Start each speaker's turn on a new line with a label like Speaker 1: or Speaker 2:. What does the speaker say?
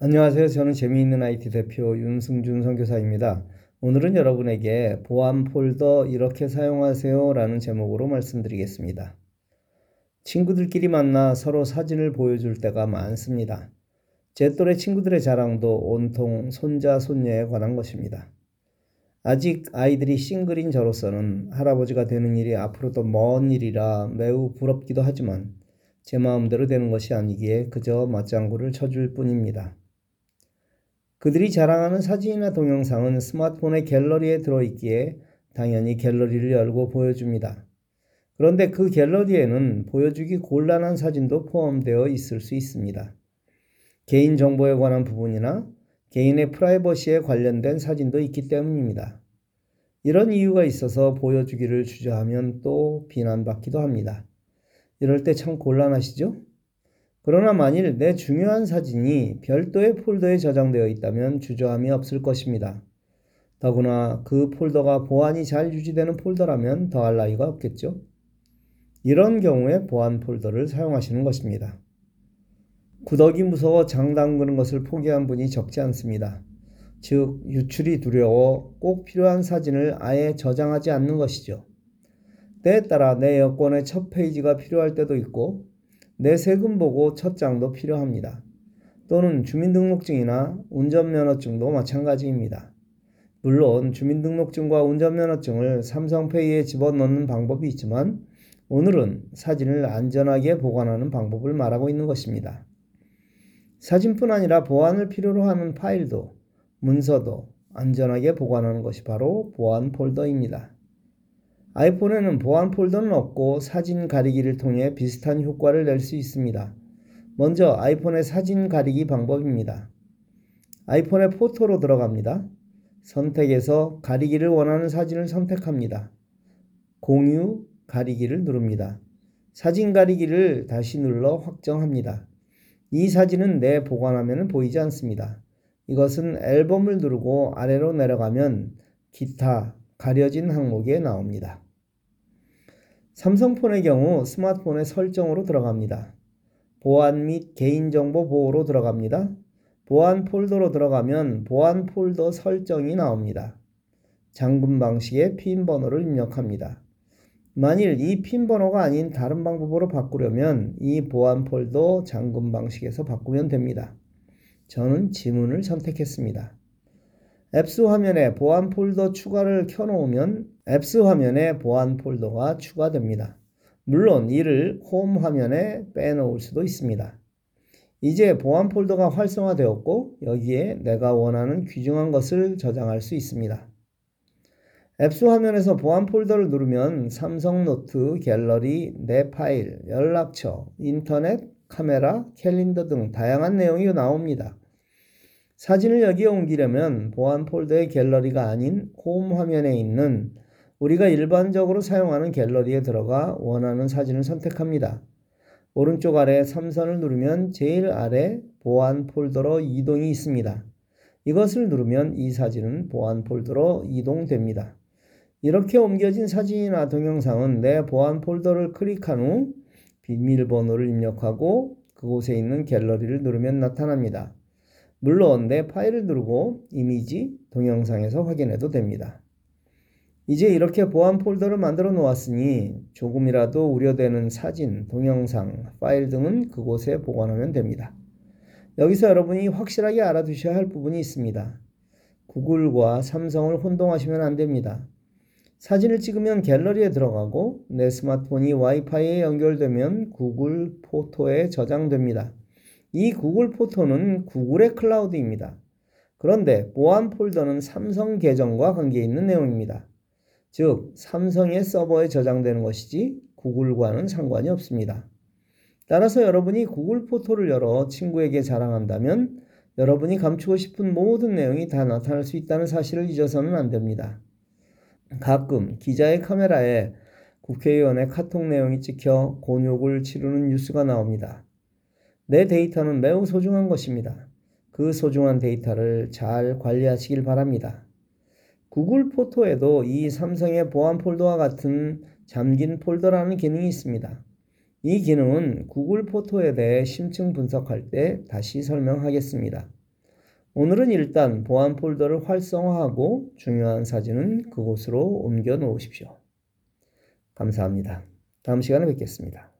Speaker 1: 안녕하세요. 저는 재미있는 IT 대표 윤승준 선교사입니다. 오늘은 여러분에게 보안 폴더 이렇게 사용하세요 라는 제목으로 말씀드리겠습니다. 친구들끼리 만나 서로 사진을 보여줄 때가 많습니다. 제 또래 친구들의 자랑도 온통 손자, 손녀에 관한 것입니다. 아직 아이들이 싱글인 저로서는 할아버지가 되는 일이 앞으로도 먼 일이라 매우 부럽기도 하지만 제 마음대로 되는 것이 아니기에 그저 맞장구를 쳐줄 뿐입니다. 그들이 자랑하는 사진이나 동영상은 스마트폰의 갤러리에 들어있기에 당연히 갤러리를 열고 보여줍니다. 그런데 그 갤러리에는 보여주기 곤란한 사진도 포함되어 있을 수 있습니다. 개인정보에 관한 부분이나 개인의 프라이버시에 관련된 사진도 있기 때문입니다. 이런 이유가 있어서 보여주기를 주저하면 또 비난받기도 합니다. 이럴 때 참 곤란하시죠? 그러나 만일 내 중요한 사진이 별도의 폴더에 저장되어 있다면 주저함이 없을 것입니다. 더구나 그 폴더가 보안이 잘 유지되는 폴더라면 더할 나위가 없겠죠? 이런 경우에 보안 폴더를 사용하시는 것입니다. 구덕이 무서워 장 담그는 것을 포기한 분이 적지 않습니다. 즉, 유출이 두려워 꼭 필요한 사진을 아예 저장하지 않는 것이죠. 때에 따라 내 여권의 첫 페이지가 필요할 때도 있고, 내 세금 보고 첫 장도 필요합니다. 또는 주민등록증이나 운전면허증도 마찬가지입니다. 물론 주민등록증과 운전면허증을 삼성페이에 집어넣는 방법이 있지만 오늘은 사진을 안전하게 보관하는 방법을 말하고 있는 것입니다. 사진뿐 아니라 보안을 필요로 하는 파일도 문서도 안전하게 보관하는 것이 바로 보안 폴더입니다. 아이폰에는 보안 폴더는 없고 사진 가리기를 통해 비슷한 효과를 낼 수 있습니다. 먼저 아이폰의 사진 가리기 방법입니다. 아이폰의 포토로 들어갑니다. 선택에서 가리기를 원하는 사진을 선택합니다. 공유 가리기를 누릅니다. 사진 가리기를 다시 눌러 확정합니다. 이 사진은 내 보관화면은 보이지 않습니다. 이것은 앨범을 누르고 아래로 내려가면 기타 가려진 항목에 나옵니다. 삼성폰의 경우 스마트폰의 설정으로 들어갑니다. 보안 및 개인정보 보호로 들어갑니다. 보안 폴더로 들어가면 보안 폴더 설정이 나옵니다. 잠금 방식의 핀 번호를 입력합니다. 만일 이 핀 번호가 아닌 다른 방법으로 바꾸려면 이 보안 폴더 잠금 방식에서 바꾸면 됩니다. 저는 지문을 선택했습니다. Apps 화면에 보안 폴더 추가를 켜놓으면 Apps 화면에 보안 폴더가 추가됩니다. 물론 이를 홈 화면에 빼놓을 수도 있습니다. 이제 보안 폴더가 활성화되었고 여기에 내가 원하는 귀중한 것을 저장할 수 있습니다. Apps 화면에서 보안 폴더를 누르면 삼성 노트, 갤러리, 내 파일, 연락처, 인터넷, 카메라, 캘린더 등 다양한 내용이 나옵니다. 사진을 여기에 옮기려면 보안 폴더의 갤러리가 아닌 홈 화면에 있는 우리가 일반적으로 사용하는 갤러리에 들어가 원하는 사진을 선택합니다. 오른쪽 아래 3선을 누르면 제일 아래 보안 폴더로 이동이 있습니다. 이것을 누르면 이 사진은 보안 폴더로 이동됩니다. 이렇게 옮겨진 사진이나 동영상은 내 보안 폴더를 클릭한 후 비밀번호를 입력하고 그곳에 있는 갤러리를 누르면 나타납니다. 물론 내 파일을 누르고 이미지, 동영상에서 확인해도 됩니다. 이제 이렇게 보안 폴더를 만들어 놓았으니 조금이라도 우려되는 사진, 동영상, 파일 등은 그곳에 보관하면 됩니다. 여기서 여러분이 확실하게 알아두셔야 할 부분이 있습니다. 구글과 삼성을 혼동하시면 안 됩니다. 사진을 찍으면 갤러리에 들어가고 내 스마트폰이 와이파이에 연결되면 구글 포토에 저장됩니다. 이 구글 포토는 구글의 클라우드입니다. 그런데 보안 폴더는 삼성 계정과 관계 있는 내용입니다. 즉, 삼성의 서버에 저장되는 것이지 구글과는 상관이 없습니다. 따라서 여러분이 구글 포토를 열어 친구에게 자랑한다면 여러분이 감추고 싶은 모든 내용이 다 나타날 수 있다는 사실을 잊어서는 안 됩니다. 가끔 기자의 카메라에 국회의원의 카톡 내용이 찍혀 곤욕을 치르는 뉴스가 나옵니다. 내 데이터는 매우 소중한 것입니다. 그 소중한 데이터를 잘 관리하시길 바랍니다. 구글 포토에도 이 삼성의 보안 폴더와 같은 잠긴 폴더라는 기능이 있습니다. 이 기능은 구글 포토에 대해 심층 분석할 때 다시 설명하겠습니다. 오늘은 일단 보안 폴더를 활성화하고 중요한 사진은 그곳으로 옮겨 놓으십시오. 감사합니다. 다음 시간에 뵙겠습니다.